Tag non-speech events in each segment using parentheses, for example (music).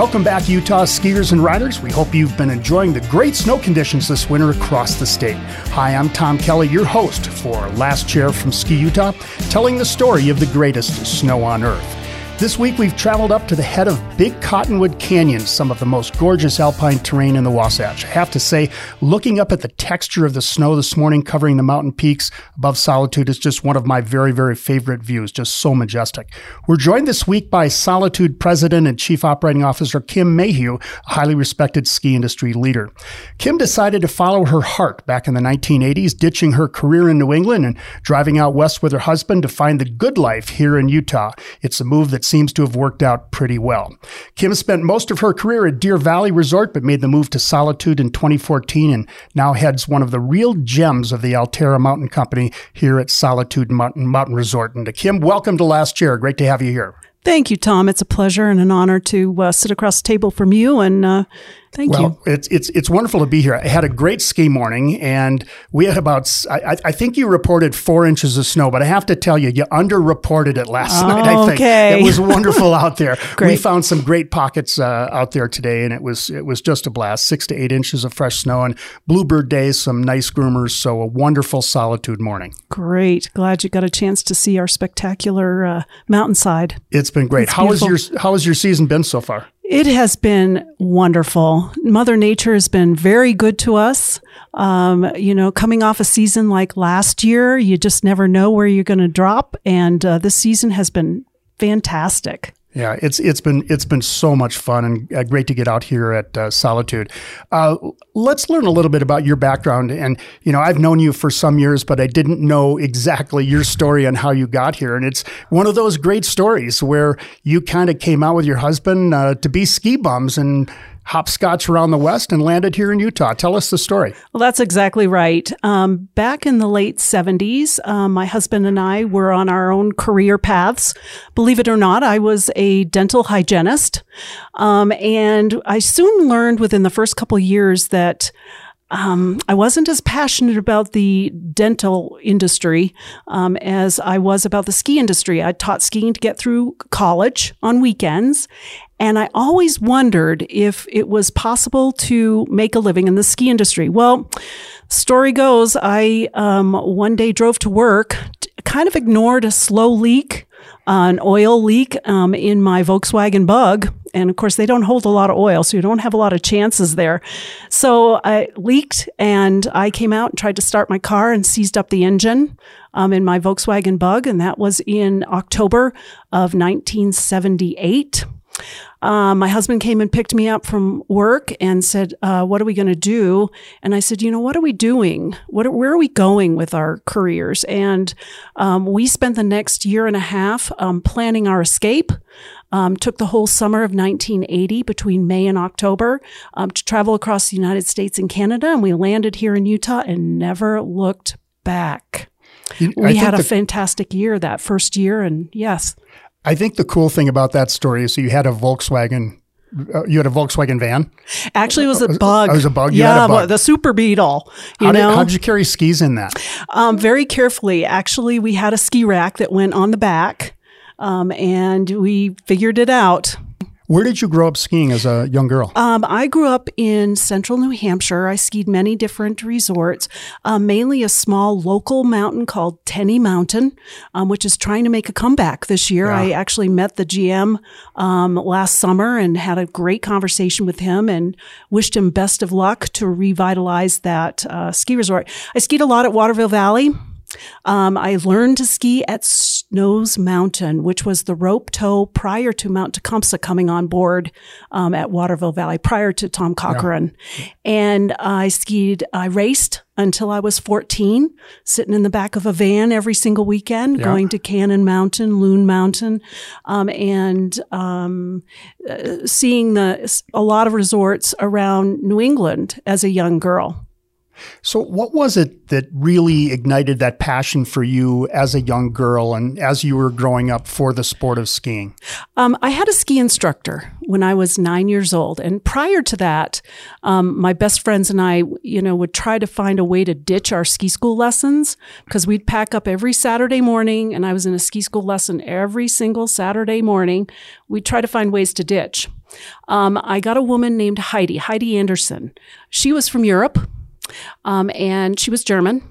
Welcome back, Utah skiers and riders. We hope you've been enjoying the great snow conditions this winter across the state. Hi, I'm Tom Kelly, your host for Last Chair from Ski Utah, telling the story of the greatest snow on earth. This week we've traveled up to the head of Big Cottonwood Canyon, some of the most gorgeous alpine terrain in the Wasatch. I have to say, looking up at the texture of the snow this morning covering the mountain peaks above Solitude is just one of my very, very favorite views, just so majestic. We're joined this week by Solitude President and Chief Operating Officer Kim Mayhew, a highly respected ski industry leader. Kim decided to follow her heart back in the 1980s, ditching her career in New England and driving out west with her husband to find the good life here in Utah. It's a move that seems to have worked out pretty well. Kim spent most of her career at Deer Valley Resort, but made the move to Solitude in 2014 and now heads one of the real gems of the Alterra Mountain Company here at Solitude Mountain, Mountain Resort. And to Kim, welcome to Last Chair. Great to have you here. Thank you, Tom. It's a pleasure and an honor to uh, sit across the table from you and uh, Thank well, you. it's it's it's wonderful to be here. I had a great ski morning, and we had about I, I think you reported four inches of snow, but I have to tell you, you underreported it last oh, (laughs) night. I think okay. it was wonderful out there. (laughs) we found some great pockets uh, out there today, and it was it was just a blast. Six to eight inches of fresh snow, and bluebird days, some nice groomers. So a wonderful solitude morning. Great, glad you got a chance to see our spectacular uh, mountainside. It's been great. It's how beautiful. your how has your season been so far? It has been wonderful. Mother Nature has been very good to us. Um, you know, coming off a season like last year, you just never know where you're going to drop. And uh, this season has been fantastic. Yeah, it's it's been it's been so much fun and uh, great to get out here at uh, Solitude. Uh, let's learn a little bit about your background. And you know, I've known you for some years, but I didn't know exactly your story and how you got here. And it's one of those great stories where you kind of came out with your husband uh, to be ski bums and hopscotch around the West and landed here in Utah. Tell us the story. Well, that's exactly right. Um, back in the late 70s, um, my husband and I were on our own career paths. Believe it or not, I was a dental hygienist. Um, and I soon learned within the first couple years that um, I wasn't as passionate about the dental industry um, as I was about the ski industry. I taught skiing to get through college on weekends. And I always wondered if it was possible to make a living in the ski industry. Well, story goes, I um, one day drove to work, kind of ignored a slow leak an oil leak um, in my Volkswagen Bug. And of course, they don't hold a lot of oil, so you don't have a lot of chances there. So I leaked and I came out and tried to start my car and seized up the engine um, in my Volkswagen Bug. And that was in October of 1978. Um, my husband came and picked me up from work and said, uh, "What are we going to do?" And I said, "You know, what are we doing? What are, where are we going with our careers?" And um, we spent the next year and a half um, planning our escape. Um, took the whole summer of 1980 between May and October um, to travel across the United States and Canada, and we landed here in Utah and never looked back. we had a the- fantastic year that first year, and yes. I think the cool thing about that story is you had a Volkswagen uh, you had a Volkswagen van. Actually, it was a bug. It was a bug. You yeah, bug. the Super Beetle. You how know, did, how did you carry skis in that? Um, very carefully. Actually, we had a ski rack that went on the back, um, and we figured it out. Where did you grow up skiing as a young girl? Um, I grew up in central New Hampshire. I skied many different resorts, uh, mainly a small local mountain called Tenney Mountain, um, which is trying to make a comeback this year. Yeah. I actually met the GM um, last summer and had a great conversation with him and wished him best of luck to revitalize that uh, ski resort. I skied a lot at Waterville Valley. Um, I learned to ski at Snows Mountain, which was the rope tow prior to Mount Tecumseh coming on board um, at Waterville Valley, prior to Tom Corcoran. Yeah. And I skied, I raced until I was 14, sitting in the back of a van every single weekend, yeah. going to Cannon Mountain, Loon Mountain, um, and um, uh, seeing the a lot of resorts around New England as a young girl. So, what was it that really ignited that passion for you as a young girl and as you were growing up for the sport of skiing? Um, I had a ski instructor when I was nine years old, and prior to that, um, my best friends and I, you know, would try to find a way to ditch our ski school lessons because we'd pack up every Saturday morning, and I was in a ski school lesson every single Saturday morning. We'd try to find ways to ditch. Um, I got a woman named Heidi, Heidi Anderson. She was from Europe, um, and she was German.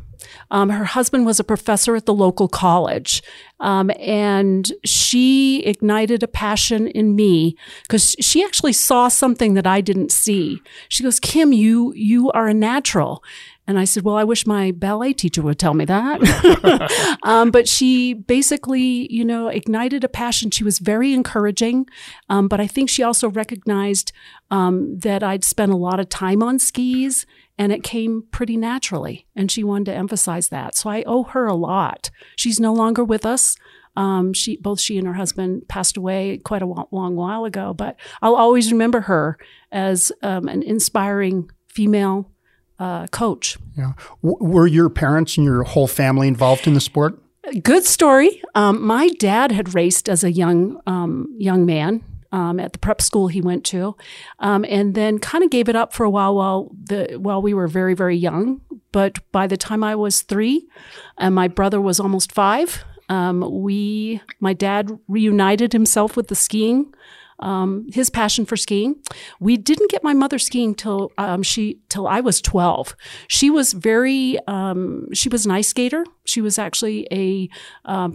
Um, her husband was a professor at the local college. Um, and she ignited a passion in me because she actually saw something that I didn't see. She goes, Kim, you, you are a natural. And I said, Well, I wish my ballet teacher would tell me that. (laughs) um, but she basically, you know, ignited a passion. She was very encouraging. Um, but I think she also recognized um, that I'd spent a lot of time on skis and it came pretty naturally. And she wanted to emphasize that. So I owe her a lot. She's no longer with us. Um, she, both she and her husband passed away quite a long while ago, but I'll always remember her as um, an inspiring female uh, coach. Yeah. W- were your parents and your whole family involved in the sport? Good story. Um, my dad had raced as a young um, young man um, at the prep school he went to, um, and then kind of gave it up for a while while the while we were very very young. But by the time I was three, and my brother was almost five, um, we my dad reunited himself with the skiing um, his passion for skiing. We didn't get my mother skiing till um, she till I was twelve. She was very um, she was an ice skater. She was actually a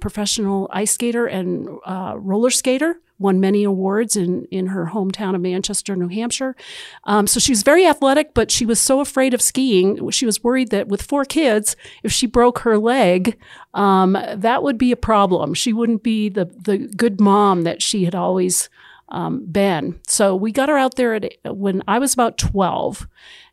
professional ice skater and uh, roller skater. Won many awards in in her hometown of Manchester, New Hampshire. Um, so she was very athletic, but she was so afraid of skiing. She was worried that with four kids, if she broke her leg, um, that would be a problem. She wouldn't be the the good mom that she had always um, Ben. So we got her out there at, when I was about 12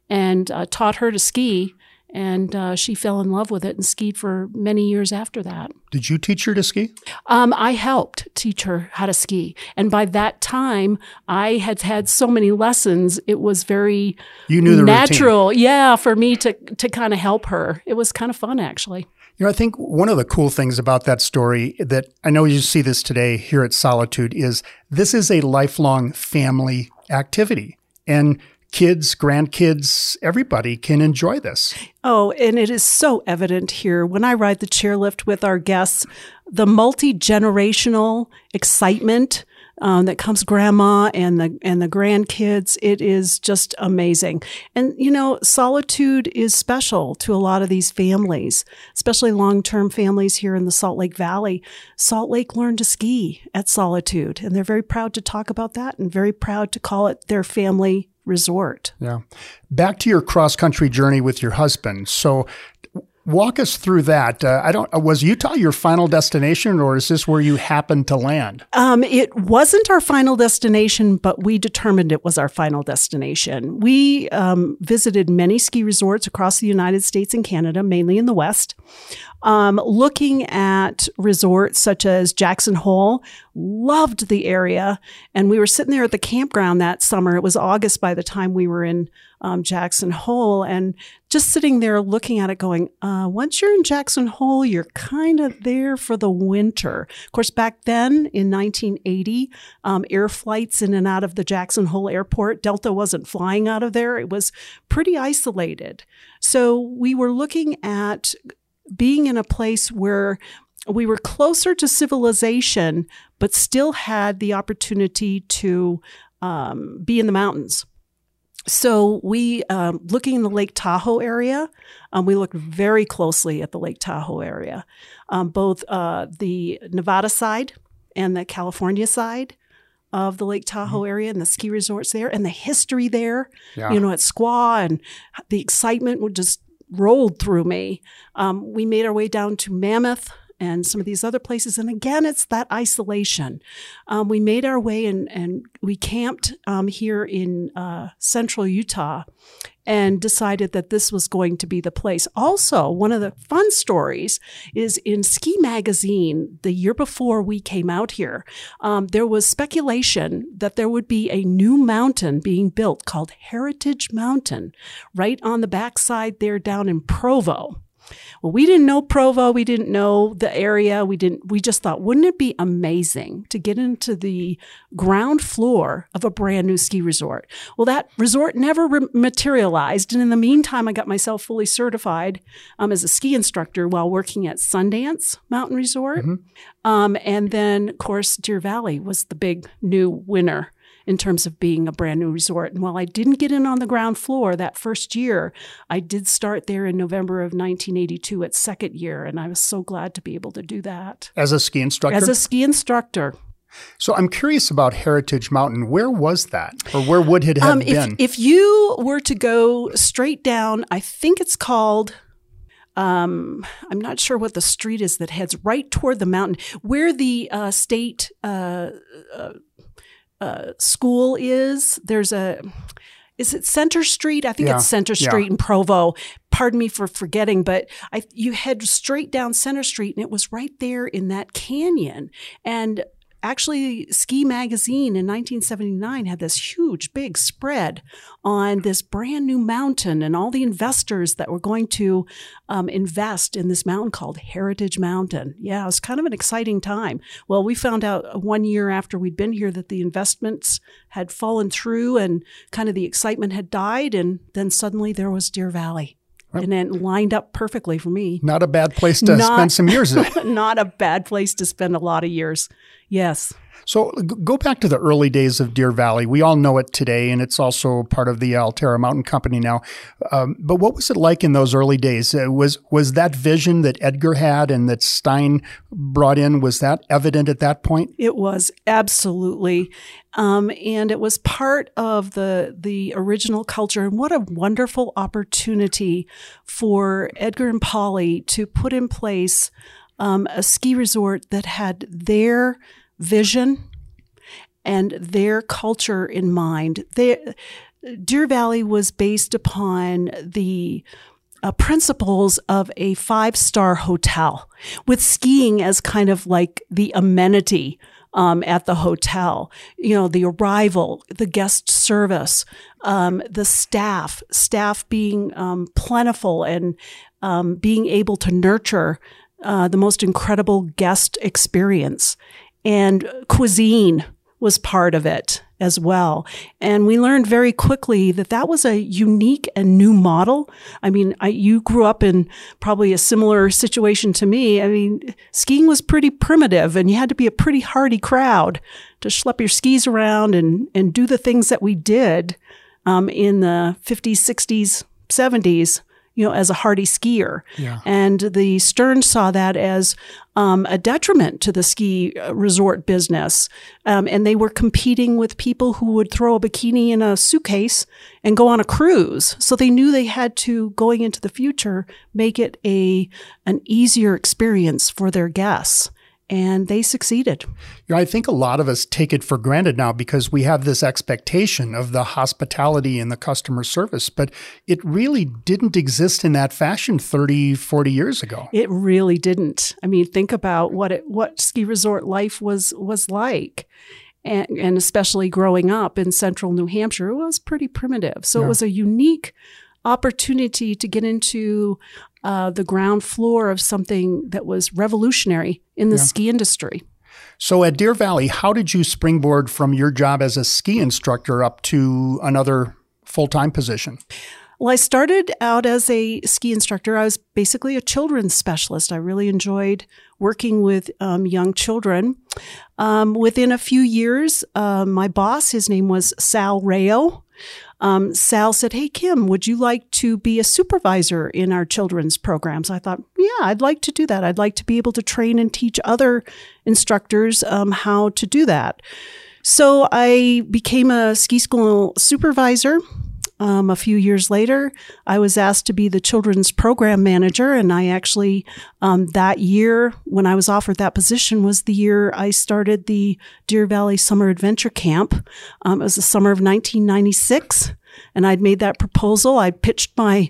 and uh, taught her to ski. And uh, she fell in love with it and skied for many years after that. Did you teach her to ski? Um, I helped teach her how to ski. And by that time, I had had so many lessons. It was very you knew the natural, routine. yeah, for me to to kind of help her. It was kind of fun, actually. You know, I think one of the cool things about that story that I know you see this today here at Solitude is this is a lifelong family activity. And kids, grandkids, everybody can enjoy this. Oh, and it is so evident here when I ride the chairlift with our guests, the multi generational excitement um, that comes grandma and the and the grandkids. It is just amazing. And you know, solitude is special to a lot of these families, especially long term families here in the Salt Lake Valley. Salt Lake learned to ski at Solitude, and they're very proud to talk about that and very proud to call it their family resort. Yeah. Back to your cross country journey with your husband. So Walk us through that. Uh, I don't. Uh, was Utah your final destination, or is this where you happened to land? Um, it wasn't our final destination, but we determined it was our final destination. We um, visited many ski resorts across the United States and Canada, mainly in the West um, looking at resorts such as Jackson Hole, loved the area. And we were sitting there at the campground that summer. It was August by the time we were in um, Jackson Hole and just sitting there looking at it going, uh, once you're in Jackson Hole, you're kind of there for the winter. Of course, back then in 1980, um, air flights in and out of the Jackson Hole airport, Delta wasn't flying out of there. It was pretty isolated. So we were looking at being in a place where we were closer to civilization, but still had the opportunity to um, be in the mountains. So we, um, looking in the Lake Tahoe area, um, we looked very closely at the Lake Tahoe area, um, both uh, the Nevada side and the California side of the Lake Tahoe mm-hmm. area and the ski resorts there, and the history there. Yeah. You know, at Squaw and the excitement would just rolled through me. Um, we made our way down to Mammoth and some of these other places. And again, it's that isolation. Um, we made our way and, and we camped um, here in uh, central Utah and decided that this was going to be the place. Also, one of the fun stories is in Ski Magazine, the year before we came out here, um, there was speculation that there would be a new mountain being built called Heritage Mountain right on the backside there down in Provo. Well, we didn't know Provo. We didn't know the area. We didn't, we just thought, wouldn't it be amazing to get into the ground floor of a brand new ski resort? Well, that resort never re- materialized. And in the meantime, I got myself fully certified um, as a ski instructor while working at Sundance Mountain Resort. Mm-hmm. Um, and then, of course, Deer Valley was the big new winner in terms of being a brand new resort. And while I didn't get in on the ground floor that first year, I did start there in November of 1982 at second year. And I was so glad to be able to do that. As a ski instructor? As a ski instructor. So I'm curious about Heritage Mountain. Where was that, or where would it have um, if, been? If you were to go straight down, I think it's called um, I'm not sure what the street is that heads right toward the mountain, where the uh, state uh, uh, uh school is. There's a is it Center Street? I think yeah. it's Center Street yeah. in Provo. Pardon me for forgetting, but I, you head straight down Center Street, and it was right there in that canyon. And actually ski magazine in 1979 had this huge big spread on this brand new mountain and all the investors that were going to um, invest in this mountain called heritage mountain. Yeah it was kind of an exciting time. Well we found out one year after we'd been here that the investments had fallen through and kind of the excitement had died and then suddenly there was deer valley and it lined up perfectly for me. Not a bad place to not, spend some years. (laughs) not a bad place to spend a lot of years. Yes. So go back to the early days of Deer Valley. We all know it today, and it's also part of the Alterra Mountain Company now. Um, but what was it like in those early days? Uh, was was that vision that Edgar had and that Stein brought in was that evident at that point? It was absolutely, um, and it was part of the the original culture. And what a wonderful opportunity for Edgar and Polly to put in place um, a ski resort that had their vision and their culture in mind. They, Deer Valley was based upon the uh, principles of a five star hotel with skiing as kind of like the amenity um, at the hotel. You know, the arrival, the guest service, um, the staff, staff being um, plentiful and um, being able to nurture uh, the most incredible guest experience and cuisine was part of it as well. And we learned very quickly that that was a unique and new model. I mean, I, you grew up in probably a similar situation to me. I mean, skiing was pretty primitive and you had to be a pretty hardy crowd to schlep your skis around and, and do the things that we did um, in the 50s, 60s, 70s you know, as a hardy skier. Yeah. And the Sterns saw that as um, a detriment to the ski uh, resort business. Um, and they were competing with people who would throw a bikini in a suitcase and go on a cruise. So they knew they had to, going into the future, make it a an easier experience for their guests and they succeeded. You know, I think a lot of us take it for granted now because we have this expectation of the hospitality and the customer service, but it really didn't exist in that fashion 30, 40 years ago. It really didn't. I mean, think about what it what ski resort life was was like. And, and especially growing up in central New Hampshire, it was pretty primitive. So yeah. it was a unique opportunity to get into uh, the ground floor of something that was revolutionary in the yeah. ski industry. So at Deer Valley, how did you springboard from your job as a ski instructor up to another full time position? Well, I started out as a ski instructor. I was basically a children's specialist. I really enjoyed working with um, young children. Um, within a few years, uh, my boss, his name was Sal Raio, um, Sal said, Hey, Kim, would you like to be a supervisor in our children's programs? I thought, Yeah, I'd like to do that. I'd like to be able to train and teach other instructors um, how to do that. So I became a ski school supervisor. Um, a few years later, I was asked to be the children's program manager, and I actually um, that year when I was offered that position was the year I started the Deer Valley Summer Adventure Camp. Um, it was the summer of 1996, and I'd made that proposal. I pitched my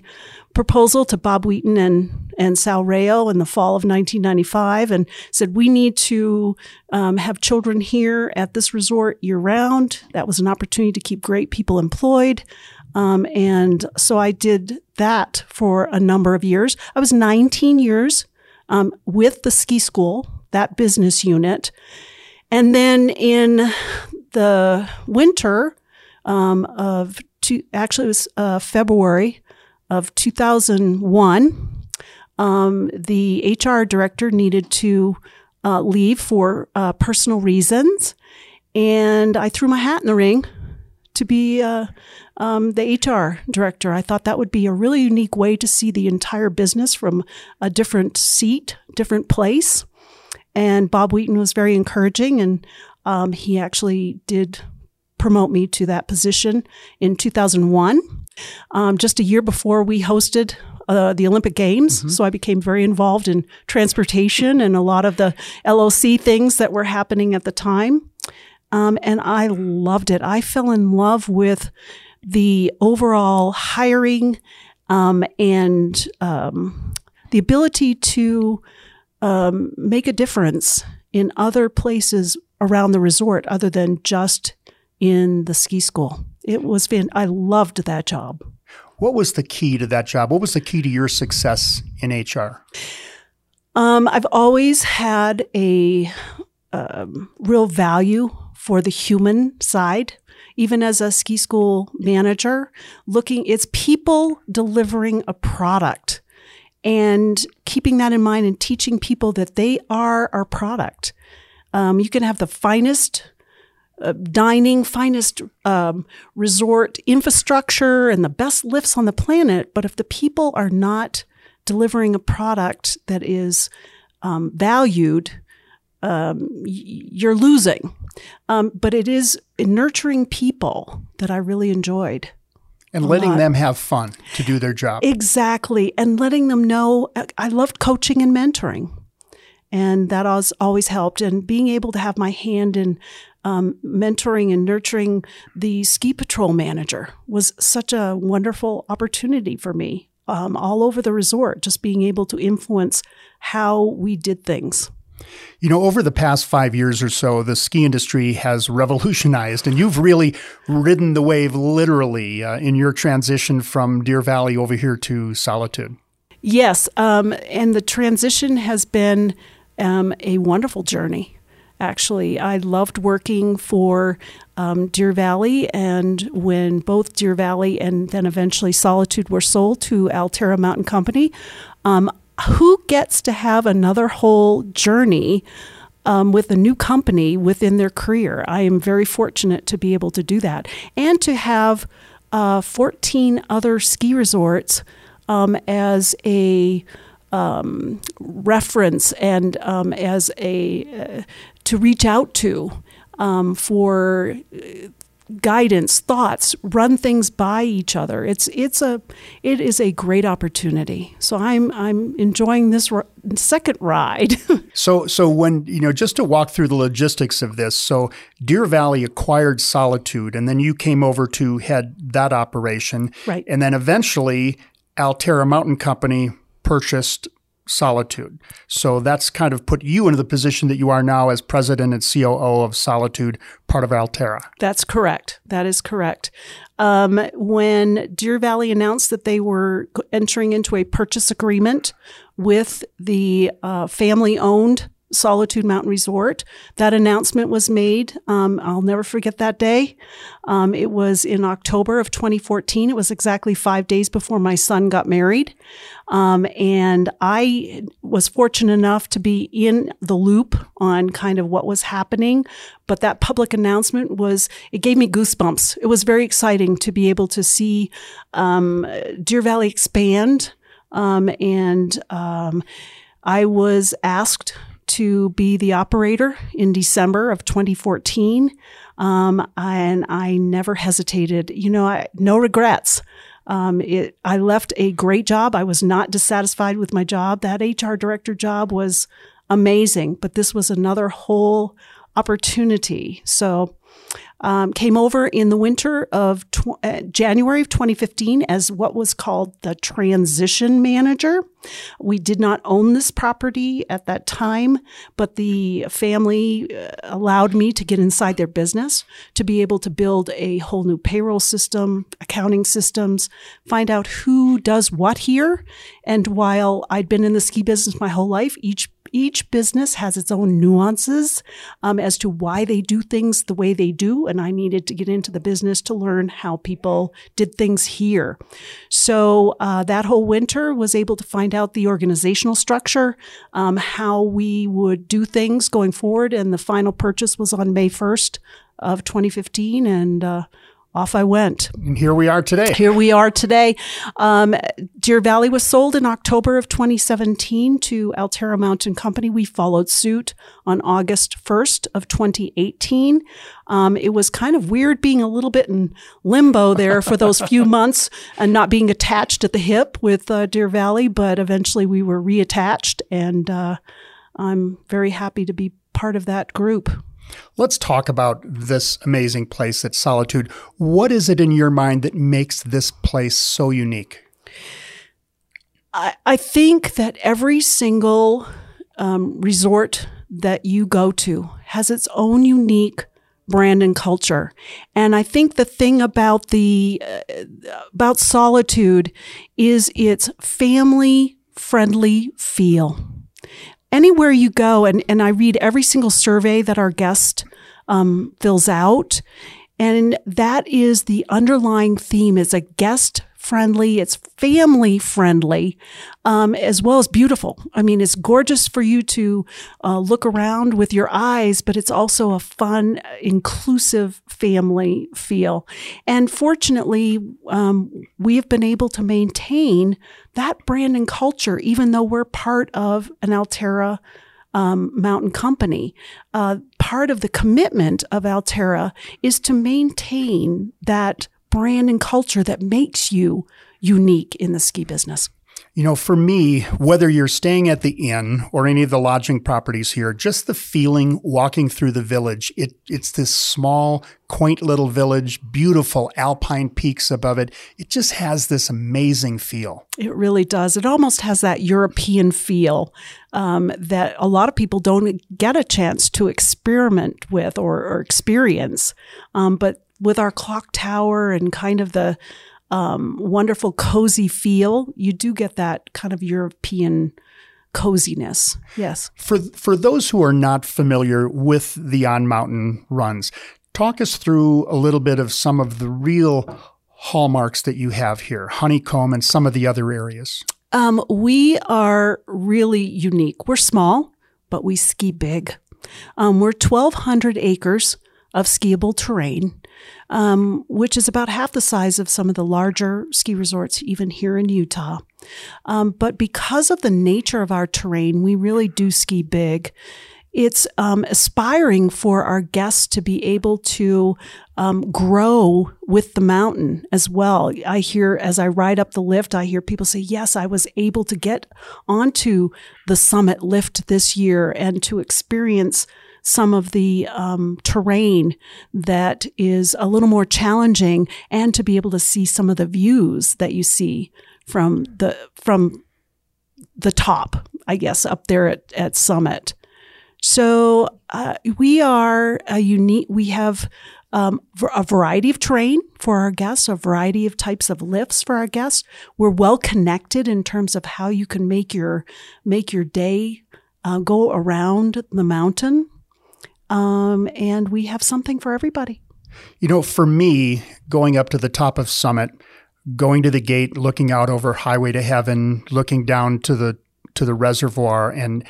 proposal to Bob Wheaton and, and Sal Raio in the fall of 1995 and said, we need to um, have children here at this resort year round. That was an opportunity to keep great people employed. Um, and so I did that for a number of years. I was 19 years um, with the ski school, that business unit. And then in the winter um, of two, actually it was uh, February of 2001, um, the HR director needed to uh, leave for uh, personal reasons. and I threw my hat in the ring to be uh, um, the HR director. I thought that would be a really unique way to see the entire business from a different seat, different place. And Bob Wheaton was very encouraging, and um, he actually did promote me to that position in 2001, um, just a year before we hosted uh, the Olympic Games. Mm-hmm. So I became very involved in transportation and a lot of the LOC things that were happening at the time. Um, and I loved it. I fell in love with the overall hiring um, and um, the ability to um, make a difference in other places around the resort other than just in the ski school. It was fan- I loved that job. What was the key to that job? What was the key to your success in HR? Um, I've always had a um, real value for the human side. Even as a ski school manager, looking, it's people delivering a product and keeping that in mind and teaching people that they are our product. Um, you can have the finest uh, dining, finest um, resort infrastructure, and the best lifts on the planet. But if the people are not delivering a product that is um, valued, um, you're losing. Um, but it is nurturing people that I really enjoyed. And letting lot. them have fun to do their job. Exactly. And letting them know I loved coaching and mentoring. And that always helped. And being able to have my hand in um, mentoring and nurturing the ski patrol manager was such a wonderful opportunity for me um, all over the resort, just being able to influence how we did things. You know, over the past five years or so, the ski industry has revolutionized, and you've really ridden the wave literally uh, in your transition from Deer Valley over here to Solitude. Yes, um, and the transition has been um, a wonderful journey. Actually, I loved working for um, Deer Valley, and when both Deer Valley and then eventually Solitude were sold to Alterra Mountain Company, um, who gets to have another whole journey um, with a new company within their career? I am very fortunate to be able to do that and to have uh, 14 other ski resorts um, as a um, reference and um, as a uh, to reach out to um, for guidance, thoughts, run things by each other. It's it's a it is a great opportunity. So I'm I'm enjoying this r- second ride. (laughs) so so when you know just to walk through the logistics of this. So Deer Valley acquired Solitude, and then you came over to head that operation, right? And then eventually Alterra Mountain Company purchased Solitude. So that's kind of put you into the position that you are now as president and COO of Solitude, part of Alterra. That's correct. That is correct. Um, when Deer Valley announced that they were entering into a purchase agreement with the uh, family owned Solitude Mountain Resort. That announcement was made. Um, I'll never forget that day. Um, it was in October of 2014. It was exactly five days before my son got married. Um, and I was fortunate enough to be in the loop on kind of what was happening. But that public announcement was, it gave me goosebumps. It was very exciting to be able to see um, Deer Valley expand. Um, and um, I was asked to be the operator in December of 2014. Um, and I never hesitated. You know, I, no regrets. Um, it, I left a great job. I was not dissatisfied with my job. That HR director job was amazing, but this was another whole opportunity. So um, came over in the winter of tw- uh, January of 2015 as what was called the transition manager. We did not own this property at that time, but the family uh, allowed me to get inside their business to be able to build a whole new payroll system, accounting systems, find out who does what here. And while I'd been in the ski business my whole life, each each business has its own nuances um, as to why they do things the way they do and I needed to get into the business to learn how people did things here. So uh, that whole winter was able to find out the organizational structure, um, how we would do things going forward, and the final purchase was on May 1st of 2015, and uh, off I went. And here we are today. Here we are today. Um, Deer Valley was sold in October of 2017 to Alterra Mountain Company. We followed suit on August 1st of 2018. Um, it was kind of weird being a little bit in limbo there for those (laughs) few months and not being attached at the hip with uh, Deer Valley, but eventually we were reattached, and uh, I'm very happy to be part of that group. Let's talk about this amazing place at Solitude. What is it in your mind that makes this place so unique? I, I think that every single um, resort that you go to has its own unique brand and culture. And I think the thing about the uh, about solitude is its family friendly feel anywhere you go, and, and I read every single survey that our guest um, fills out, and that is the underlying theme is a guest friendly, it's family friendly, um, as well as beautiful. I mean, it's gorgeous for you to uh, look around with your eyes, but it's also a fun, inclusive family feel. And fortunately, um, we have been able to maintain that brand and culture, even though we're part of an Alterra um, mountain company. Uh, part of the commitment of Alterra is to maintain that brand and culture that makes you unique in the ski business? You know, for me, whether you're staying at the inn or any of the lodging properties here, just the feeling walking through the village, it, it's this small, quaint little village, beautiful alpine peaks above it. It just has this amazing feel. It really does. It almost has that European feel um, that a lot of people don't get a chance to experiment with or, or experience. Um, but with our clock tower and kind of the um, wonderful cozy feel, you do get that kind of European coziness. Yes. For for those who are not familiar with the on mountain runs, talk us through a little bit of some of the real hallmarks that you have here, Honeycomb and some of the other areas. Um, we are really unique. We're small, but we ski big. Um, we're 1,200 acres of skiable terrain um, which is about half the size of some of the larger ski resorts, even here in Utah. Um, but because of the nature of our terrain, we really do ski big. It's um, aspiring for our guests to be able to um, grow with the mountain as well. I hear as I ride up the lift, I hear people say, Yes, I was able to get onto the summit lift this year and to experience some of the um, terrain that is a little more challenging and to be able to see some of the views that you see from the from the top i guess up there at, at summit so uh, we are a unique we have um, a variety of terrain for our guests, a variety of types of lifts for our guests. We're well connected in terms of how you can make your make your day uh, go around the mountain. Um, and we have something for everybody. You know, for me, going up to the top of Summit, going to the gate, looking out over Highway to Heaven, looking down to the to the reservoir, and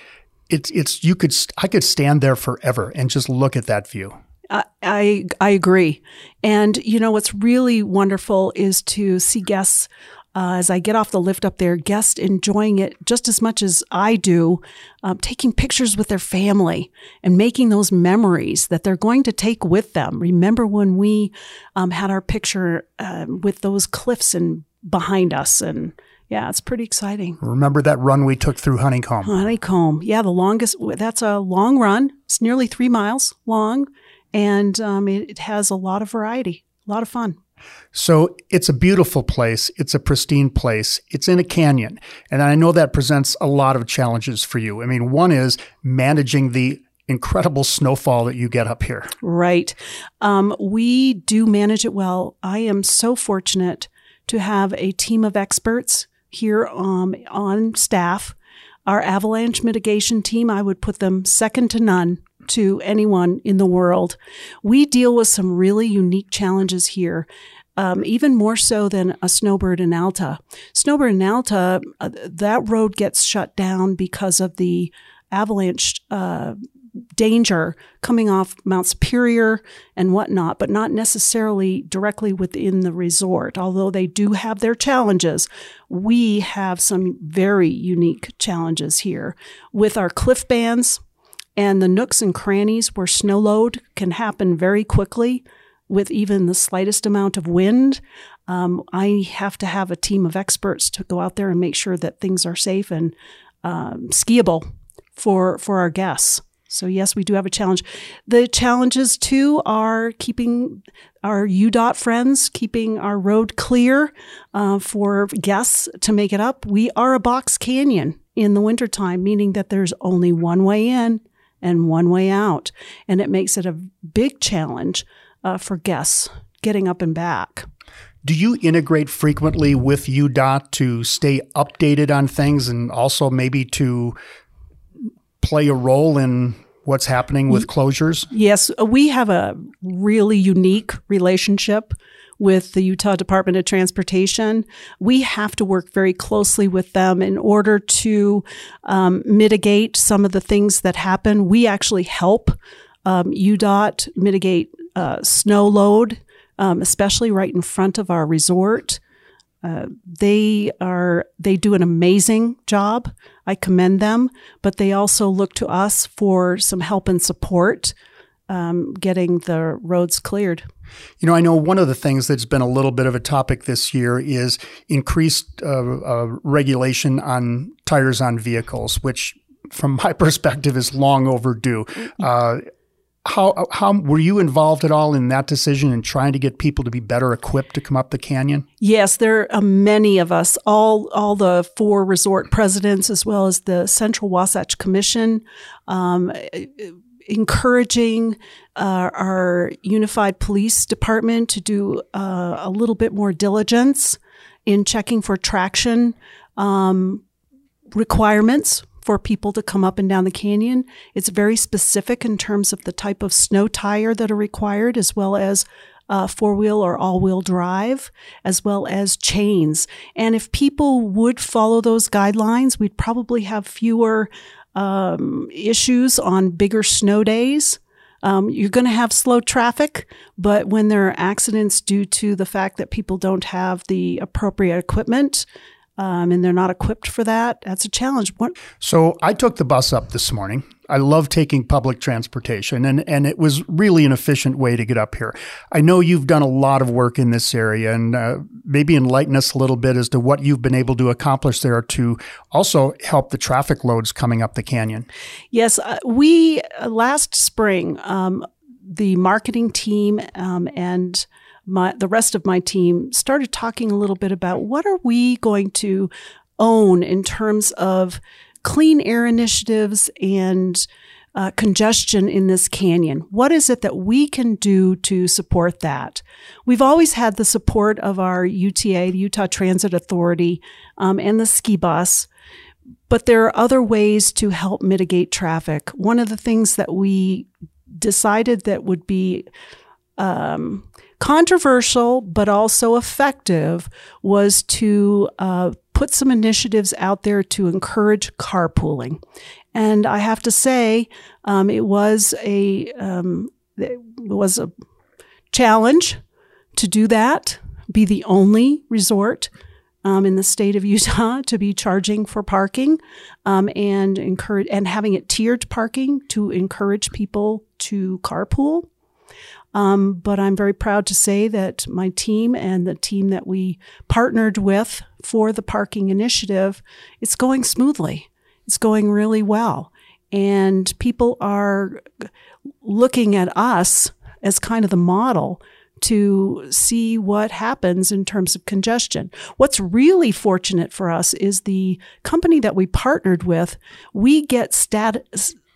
it's it's you could I could stand there forever and just look at that view. I I agree, and you know what's really wonderful is to see guests uh, as I get off the lift up there, guests enjoying it just as much as I do, um, taking pictures with their family and making those memories that they're going to take with them. Remember when we um, had our picture uh, with those cliffs and behind us and yeah, it's pretty exciting. Remember that run we took through Honeycomb? Honeycomb. Yeah, the longest, that's a long run. It's nearly three miles long and um, it, it has a lot of variety, a lot of fun. So it's a beautiful place. It's a pristine place. It's in a canyon. And I know that presents a lot of challenges for you. I mean, one is managing the incredible snowfall that you get up here. Right. Um, we do manage it well. I am so fortunate to have a team of experts here um, on staff. Our avalanche mitigation team, I would put them second to none to anyone in the world. We deal with some really unique challenges here. Um, even more so than a snowbird in Alta. Snowbird in Alta, uh, that road gets shut down because of the avalanche uh, danger coming off Mount Superior and whatnot, but not necessarily directly within the resort. Although they do have their challenges, we have some very unique challenges here with our cliff bands and the nooks and crannies where snow load can happen very quickly with even the slightest amount of wind. Um, I have to have a team of experts to go out there and make sure that things are safe and um, skiable for for our guests. So yes, we do have a challenge. The challenges too are keeping our UDOT friends, keeping our road clear uh, for guests to make it up. We are a box canyon in the wintertime, meaning that there's only one way in and one way out. And it makes it a big challenge uh, for guests getting up and back. Do you integrate frequently with UDOT to stay updated on things and also maybe to play a role in what's happening with closures? Yes, we have a really unique relationship with the Utah Department of Transportation. We have to work very closely with them in order to um, mitigate some of the things that happen. We actually help um, UDOT mitigate uh, snow load, um, especially right in front of our resort. Uh, they are they do an amazing job. I commend them, but they also look to us for some help and support um, getting the roads cleared. You know, I know one of the things that's been a little bit of a topic this year is increased uh, uh, regulation on tires on vehicles, which, from (laughs) my perspective, is long overdue. Uh, how how were you involved at all in that decision and trying to get people to be better equipped to come up the canyon? Yes, there are many of us, all all the four resort presidents, as well as the Central Wasatch Commission. Um, encouraging uh, our unified police department to do uh, a little bit more diligence in checking for traction um, requirements for people to come up and down the canyon. It's very specific in terms of the type of snow tire that are required, as well as uh, four wheel or all wheel drive, as well as chains. And if people would follow those guidelines, we'd probably have fewer um, issues on bigger snow days. Um, you're going to have slow traffic, but when there are accidents due to the fact that people don't have the appropriate equipment, um, and they're not equipped for that. That's a challenge. What? So I took the bus up this morning. I love taking public transportation, and, and it was really an efficient way to get up here. I know you've done a lot of work in this area, and uh, maybe enlighten us a little bit as to what you've been able to accomplish there to also help the traffic loads coming up the canyon. Yes, uh, we uh, last spring, um, the marketing team um, and my the rest of my team started talking a little bit about what are we going to own in terms of clean air initiatives and uh, congestion in this canyon. What is it that we can do to support that? We've always had the support of our UTA, the Utah Transit Authority, um, and the ski bus. But there are other ways to help mitigate traffic. One of the things that we decided that would be um, controversial but also effective was to uh, put some initiatives out there to encourage carpooling. And I have to say, um, it was a um, it was a challenge to do that. Be the only resort um, in the state of Utah (laughs) to be charging for parking um, and encourage and having it tiered parking to encourage people to carpool. Um, but I'm very proud to say that my team and the team that we partnered with for the parking initiative, it's going smoothly. It's going really well. And people are looking at us as kind of the model to see what happens in terms of congestion. What's really fortunate for us is the company that we partnered with, we get stat-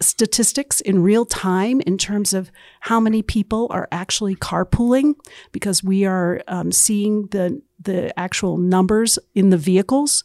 statistics in real time in terms of how many people are actually carpooling because we are um, seeing the the actual numbers in the vehicles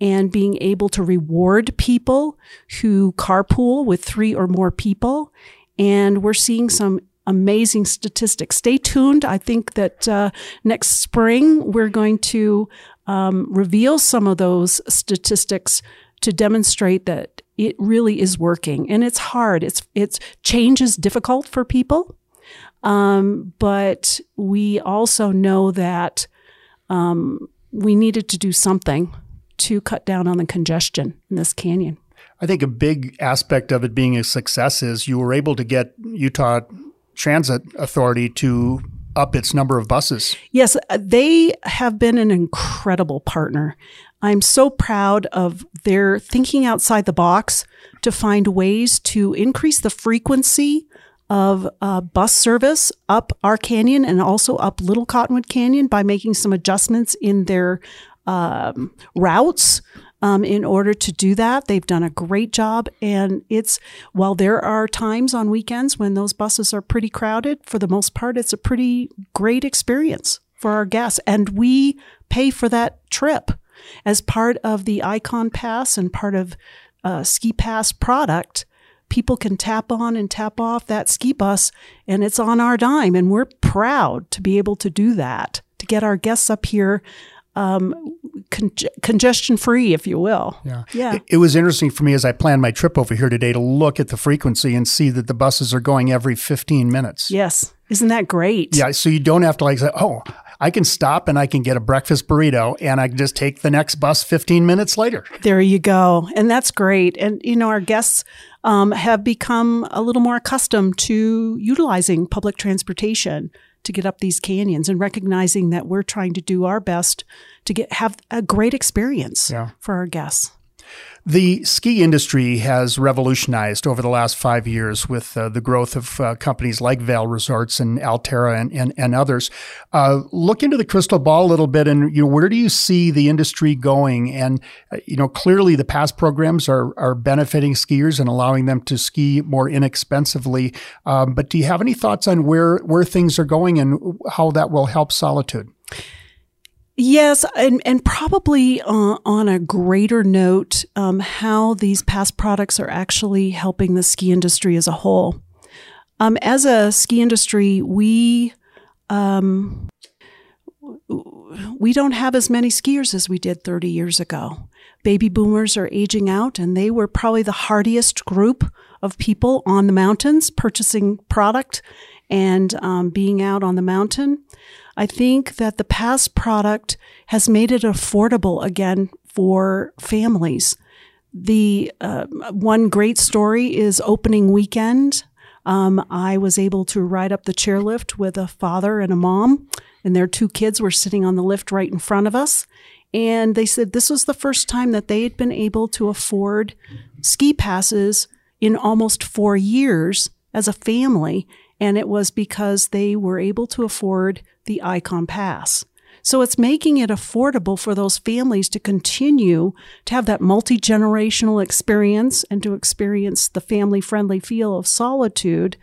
and being able to reward people who carpool with three or more people and we're seeing some amazing statistics. Stay tuned. I think that uh, next spring we're going to um, reveal some of those statistics to demonstrate that it really is working. And it's hard. It's it's change is difficult for people, um, but we also know that um, we needed to do something to cut down on the congestion in this canyon. I think a big aspect of it being a success is you were able to get Utah Transit Authority to up its number of buses. Yes, uh, they have been an incredible partner. I'm so proud of their thinking outside the box to find ways to increase the frequency of uh, bus service up our canyon and also up Little Cottonwood Canyon by making some adjustments in their um, routes um, in order to do that. They've done a great job. And it's, while there are times on weekends when those buses are pretty crowded, for the most part, it's a pretty great experience for our guests. And we pay for that trip as part of the Icon Pass and part of uh, Ski Pass product people can tap on and tap off that ski bus and it's on our dime. And we're proud to be able to do that, to get our guests up here um, con- congestion free, if you will. Yeah. Yeah. It, it, was interesting for me as I planned my trip over here today to look at the frequency and see that the buses are going every 15 minutes. Yes. Isn't that great? Yeah. So you don't have to like say, oh, I can stop and I can get a breakfast burrito and I can just take the next bus 15 minutes later. There you go. And that's great. And, you know, our guests um, have become a little more accustomed to utilizing public transportation to get up these canyons and recognizing that we're trying to do our best to get have a great experience yeah. for our guests. The ski industry has revolutionized over the last five years with uh, the growth of uh, companies like Vail Resorts and Alterra and, and, and others. Uh, look into the crystal ball a little bit, and you know where do you see the industry going? And uh, you know clearly the pass programs are are benefiting skiers and allowing them to ski more inexpensively. Um, but do you have any thoughts on where where things are going and how that will help Solitude? Yes, and, and probably uh, on a greater note, um, how these pass products are actually helping the ski industry as a whole. Um, as a ski industry, we um, we don't have as many skiers as we did 30 years ago. Baby boomers are aging out, and they were probably the hardiest group of people on the mountains purchasing product and um, being out on the mountain. I think that the pass product has made it affordable again for families. The uh, one great story is opening weekend. Um, I was able to ride up the chairlift with a father and a mom, and their two kids were sitting on the lift right in front of us. And they said this was the first time that they had been able to afford ski passes in almost four years as a family. And it was because they were able to afford the Icon Pass. So it's making it affordable for those families to continue to have that multi generational experience and to experience the family friendly feel of solitude.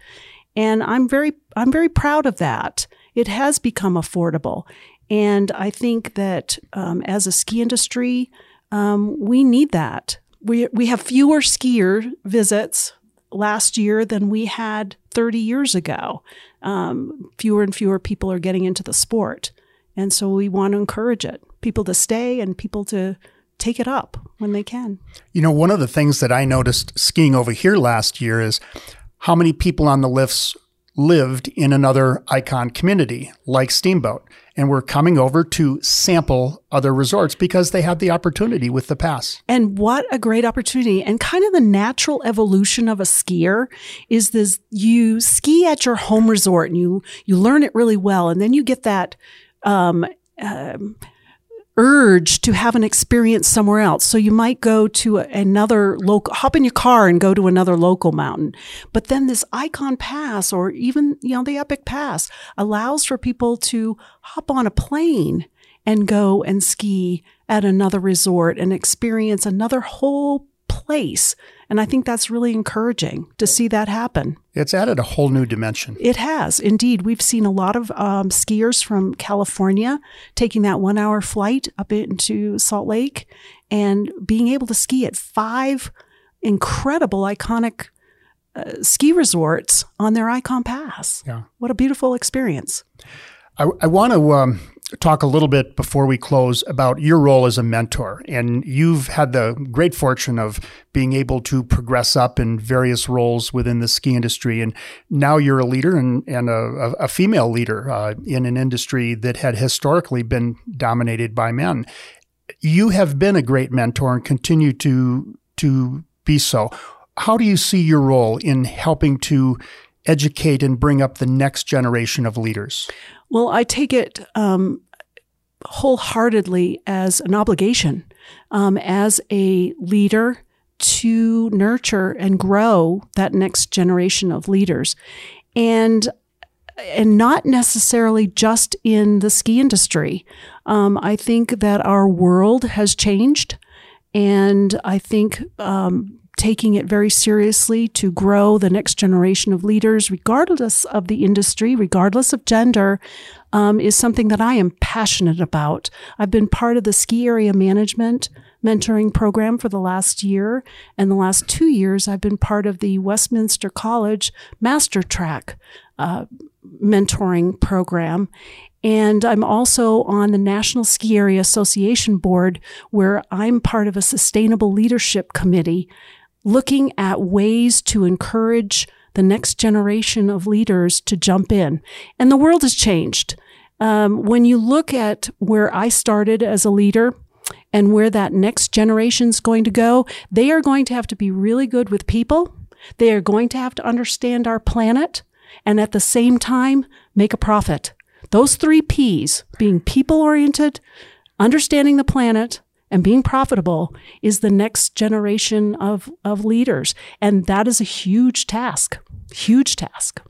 And I'm very, I'm very proud of that. It has become affordable. And I think that um, as a ski industry, um, we need that. We, we have fewer skier visits last year than we had 30 years ago. Um, fewer and fewer people are getting into the sport. And so we want to encourage it, people to stay and people to take it up when they can. You know, one of the things that I noticed skiing over here last year is how many people on the lifts lived in another icon community like Steamboat and were coming over to sample other resorts because they had the opportunity with the pass. And what a great opportunity. And kind of the natural evolution of a skier is this you ski at your home resort and you you learn it really well and then you get that um, um urge to have an experience somewhere else. So you might go to another local, hop in your car and go to another local mountain. But then this Icon Pass or even, you know, the Epic Pass allows for people to hop on a plane and go and ski at another resort and experience another whole place. And I think that's really encouraging to see that happen. It's added a whole new dimension. It has, indeed. We've seen a lot of um, skiers from California taking that one hour flight up into Salt Lake and being able to ski at five incredible, iconic uh, ski resorts on their Icon Pass. Yeah. What a beautiful experience. I, I want to um, talk a little bit before we close about your role as a mentor. And you've had the great fortune of being able to progress up in various roles within the ski industry. And now you're a leader and, and a, a female leader uh, in an industry that had historically been dominated by men. You have been a great mentor and continue to, to be so. How do you see your role in helping to educate and bring up the next generation of leaders? Well, I take it um, wholeheartedly as an obligation um, as a leader to nurture and grow that next generation of leaders. And and not necessarily just in the ski industry. Um, I think that our world has changed, and I think um, taking it very seriously to grow the next generation of leaders, regardless of the industry, regardless of gender, um, is something that I am passionate about. I've been part of the ski area management mentoring program for the last year. And the last two years, I've been part of the Westminster College Master Track uh, mentoring program. And I'm also on the National Ski Area Association board, where I'm part of a sustainable leadership committee looking at ways to encourage the next generation of leaders to jump in. And the world has changed. Um, when you look at where I started as a leader and where that next generation is going to go, they are going to have to be really good with people. They are going to have to understand our planet and at the same time make a profit. Those three P's being people oriented, understanding the planet, and being profitable is the next generation of, of leaders. And that is a huge task, huge task.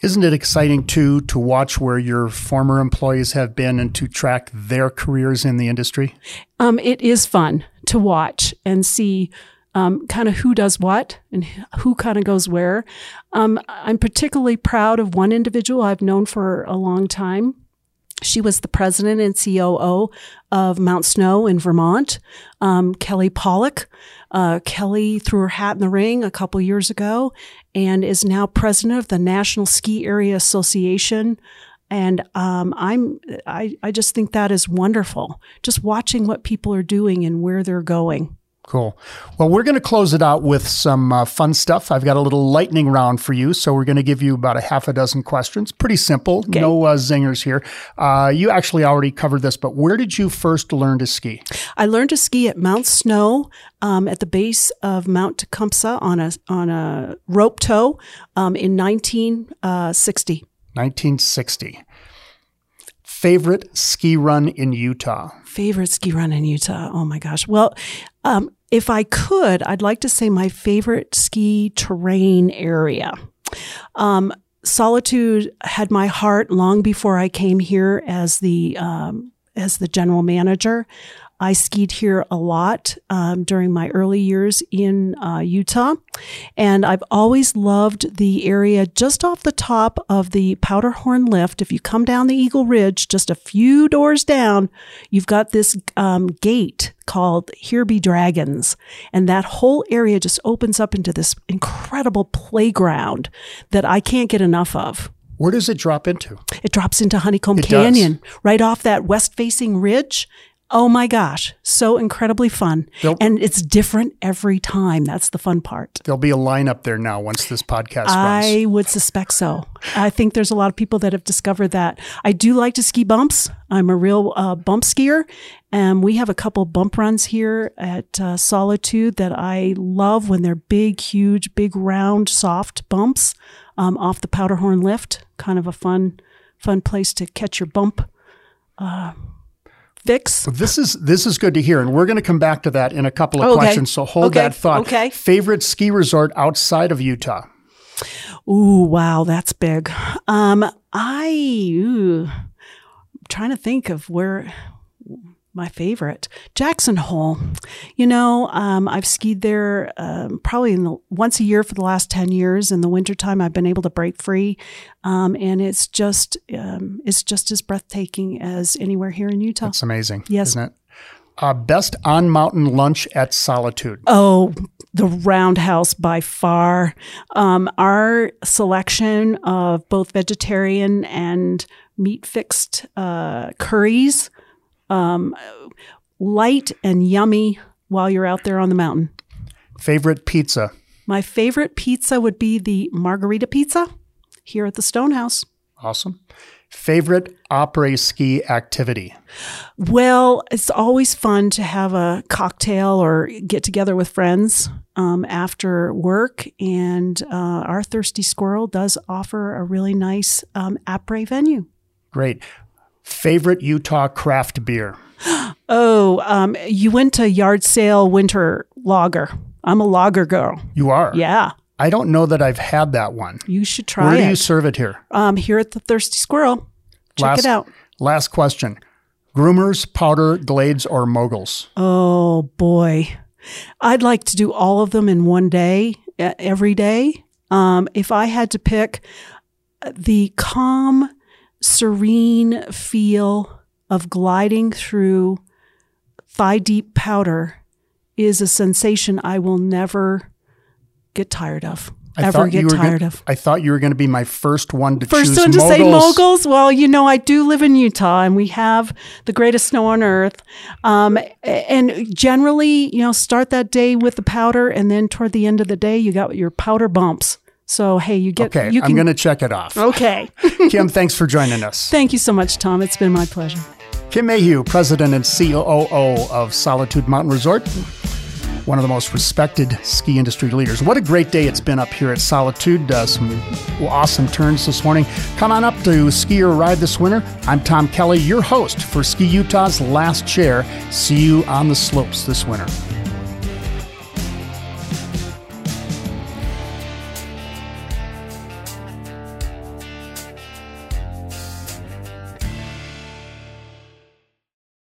Isn't it exciting too to watch where your former employees have been and to track their careers in the industry? Um, it is fun to watch and see um, kind of who does what and who kind of goes where. Um, I'm particularly proud of one individual I've known for a long time. She was the president and COO of Mount Snow in Vermont, um, Kelly Pawlak. Uh, Kelly threw her hat in the ring a couple years ago and is now president of the National Ski Area Association. And um, I'm I, I just think that is wonderful. Just watching what people are doing and where they're going. Cool. Well, we're going to close it out with some uh, fun stuff. I've got a little lightning round for you. So we're going to give you about a half a dozen questions. Pretty simple. Okay. No uh, zingers here. Uh, you actually already covered this, but where did you first learn to ski? I learned to ski at Mount Snow um, at the base of Mount Tecumseh on a, on a rope tow um, in 1960. 1960 favorite ski run in Utah? Favorite ski run in Utah? Oh my gosh. Well, um, if I could, I'd like to say my favorite ski terrain area. Um, Solitude had my heart long before I came here as the um, as the general manager. I skied here a lot um, during my early years in uh, Utah, and I've always loved the area just off the top of the Powderhorn Lift. If you come down the Eagle Ridge, just a few doors down, you've got this um, gate called Here Be Dragons, and that whole area just opens up into this incredible playground that I can't get enough of. Where does it drop into? It drops into Honeycomb it Canyon, does. right off that west facing ridge. Oh my gosh, so incredibly fun. There'll, and it's different every time. That's the fun part. There'll be a line up there now once this podcast runs. I would suspect so. I think there's a lot of people that have discovered that. I do like to ski bumps. I'm a real uh, bump skier. And we have a couple bump runs here at uh, Solitude that I love when they're big, huge, big, round, soft bumps um, off the Powderhorn lift. Kind of a fun, fun place to catch your bump. Uh, fix. this is this is good to hear, and we're going to come back to that in a couple of okay. questions. So hold okay. that thought. Okay. Favorite ski resort outside of Utah? Ooh, wow, that's big. Um, I ooh, trying to think of where my favorite, Jackson Hole. You know, um, I've skied there um, probably the, once a year for the last 10 years. In the wintertime, I've been able to break free. Um, and it's just, um, it's just as breathtaking as anywhere here in Utah. It's amazing. Yes. Isn't it? Uh, best on mountain lunch at Solitude. Oh, the Roundhouse by far. Um, our selection of both vegetarian and meat fixed uh, curries, um, light and yummy while you're out there on the mountain. Favorite pizza. My favorite pizza would be the margarita pizza here at the Stonehouse. Awesome. Favorite après ski activity? Well, it's always fun to have a cocktail or get together with friends um, after work. And uh, our Thirsty Squirrel does offer a really nice um, après venue. Great. Favorite Utah craft beer? (gasps) Oh, um, you went to yard sale winter lager. I'm a lager girl. You are? Yeah. I don't know that I've had that one. You should try Where it. do you serve it here? um, here at the Thirsty Squirrel. Check last, it out. Last question. Groomers, powder, glades, or moguls? Oh boy. I'd like to do all of them in one day, every day. Um, if I had to pick uh, the calm, serene feel of gliding through thigh deep powder is a sensation I will never get tired of. I ever get tired gonna, of. I thought you were going to be my first one to First choose one to moguls. say moguls. Well, you know, I do live in Utah, and we have the greatest snow on earth. Um, and generally, you know, start that day with the powder, and then toward the end of the day, you got your powder bumps. So hey, you get. Okay, you I'm going to check it off. Okay. (laughs) Kim, thanks for joining us. Thank you so much, Tom. It's been my pleasure. Kim Mayhew, President and COO of Solitude Mountain Resort, one of the most respected ski industry leaders. What a great day it's been up here at Solitude. Uh, some awesome turns this morning. Come on up to ski or ride this winter. I'm Tom Kelly, your host for Ski Utah's Last Chair. See you on the slopes this winter.